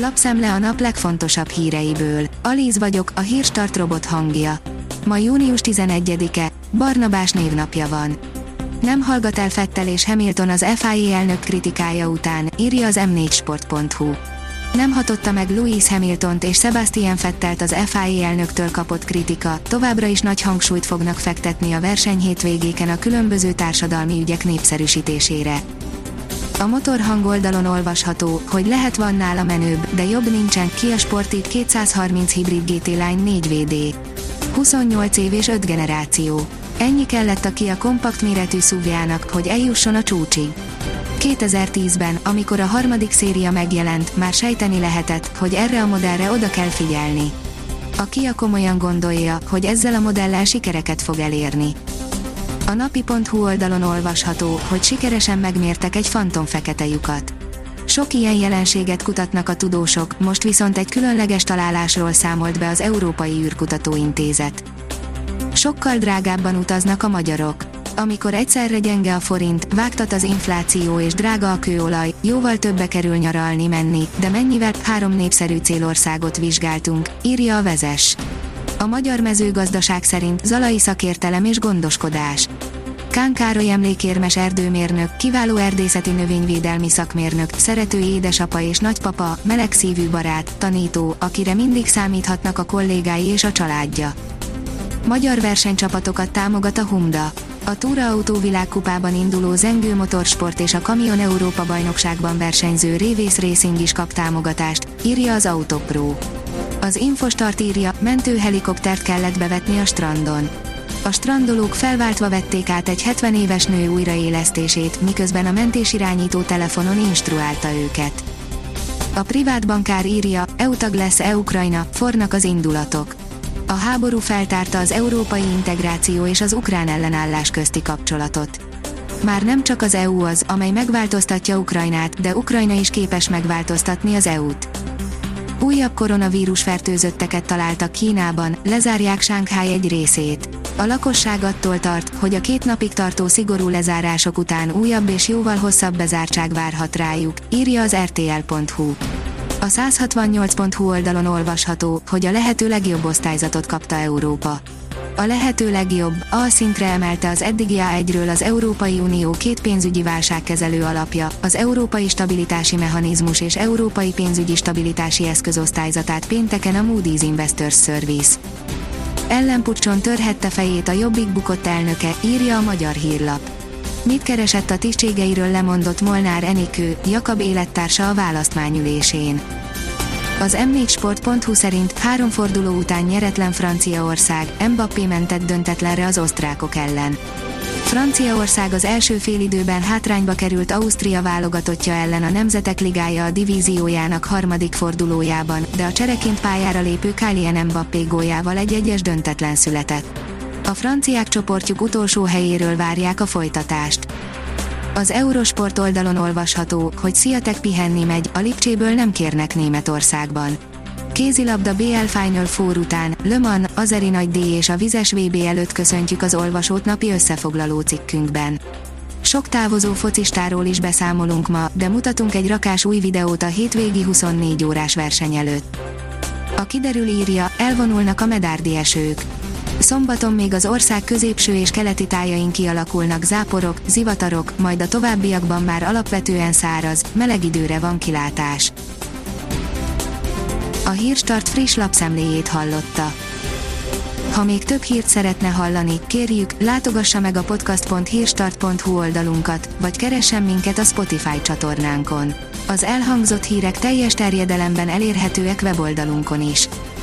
Lapszemle a nap legfontosabb híreiből. Alíz vagyok, a hírstart robot hangja. Ma június 11-e, Barnabás névnapja van. Nem hallgat el Fettel és Hamilton az FIA elnök kritikája után, írja az m4sport.hu. Nem hatotta meg Louis Hamiltont és Sebastian Fettelt az FIA elnöktől kapott kritika, továbbra is nagy hangsúlyt fognak fektetni a verseny hétvégéken a különböző társadalmi ügyek népszerűsítésére. A motorhang oldalon olvasható, hogy lehet van nála menőbb, de jobb nincsen ki a Sportit 230 Hybrid GT Line 4VD. 28 év és 5 generáció. Ennyi kellett a ki a kompakt méretű szúvjának, hogy eljusson a csúcsig. 2010-ben, amikor a harmadik széria megjelent, már sejteni lehetett, hogy erre a modellre oda kell figyelni. A Kia komolyan gondolja, hogy ezzel a modellel sikereket fog elérni. A napi.hu oldalon olvasható, hogy sikeresen megmértek egy fantom fekete lyukat. Sok ilyen jelenséget kutatnak a tudósok, most viszont egy különleges találásról számolt be az Európai űrkutató Intézet. Sokkal drágábban utaznak a magyarok. Amikor egyszerre gyenge a forint, vágtat az infláció és drága a kőolaj, jóval többe kerül nyaralni menni, de mennyivel három népszerű célországot vizsgáltunk, írja a vezes. A magyar mezőgazdaság szerint zalai szakértelem és gondoskodás. Kán Károly emlékérmes erdőmérnök, kiváló erdészeti növényvédelmi szakmérnök, szerető édesapa és nagypapa, melegszívű barát, tanító, akire mindig számíthatnak a kollégái és a családja. Magyar versenycsapatokat támogat a Humda. A Túra Autó világkupában induló Zengő Motorsport és a Kamion Európa bajnokságban versenyző Révész Racing is kap támogatást, írja az Autopro. Az Infostart írja, mentőhelikoptert kellett bevetni a strandon. A strandolók felváltva vették át egy 70 éves nő újraélesztését, miközben a mentésirányító telefonon instruálta őket. A privát bankár írja, EUTAG lesz EU-Ukrajna, fornak az indulatok. A háború feltárta az európai integráció és az ukrán ellenállás közti kapcsolatot. Már nem csak az EU az, amely megváltoztatja Ukrajnát, de Ukrajna is képes megváltoztatni az EU-t. Újabb koronavírus fertőzötteket találtak Kínában, lezárják Shanghai egy részét. A lakosság attól tart, hogy a két napig tartó szigorú lezárások után újabb és jóval hosszabb bezártság várhat rájuk, írja az rtl.hu. A 168.hu oldalon olvasható, hogy a lehető legjobb osztályzatot kapta Európa. A lehető legjobb, A szintre emelte az eddigi A1-ről az Európai Unió két pénzügyi válságkezelő alapja, az Európai Stabilitási Mechanizmus és Európai Pénzügyi Stabilitási Eszköz osztályzatát pénteken a Moody's Investors Service. Ellenpucson törhette fejét a Jobbik bukott elnöke, írja a magyar hírlap. Mit keresett a tisztségeiről lemondott Molnár Enikő, Jakab élettársa a választmányülésén. Az m4sport.hu szerint három forduló után nyeretlen Franciaország, Mbappé mentett döntetlenre az osztrákok ellen. Franciaország az első félidőben hátrányba került Ausztria válogatottja ellen a Nemzetek Ligája a divíziójának harmadik fordulójában, de a csereként pályára lépő Kylian Mbappé góljával egy egyes döntetlen született. A franciák csoportjuk utolsó helyéről várják a folytatást. Az Eurosport oldalon olvasható, hogy Sziatek pihenni megy, a Lipcséből nem kérnek Németországban. Kézilabda BL Final Four után, Le Mans, Azeri Nagy D és a Vizes VB előtt köszöntjük az olvasót napi összefoglaló cikkünkben. Sok távozó focistáról is beszámolunk ma, de mutatunk egy rakás új videót a hétvégi 24 órás verseny előtt. A kiderül írja, elvonulnak a medárdi esők. Szombaton még az ország középső és keleti tájain kialakulnak záporok, zivatarok, majd a továbbiakban már alapvetően száraz, meleg időre van kilátás. A Hírstart friss lapszemléjét hallotta. Ha még több hírt szeretne hallani, kérjük, látogassa meg a podcast.hírstart.hu oldalunkat, vagy keressen minket a Spotify csatornánkon. Az elhangzott hírek teljes terjedelemben elérhetőek weboldalunkon is.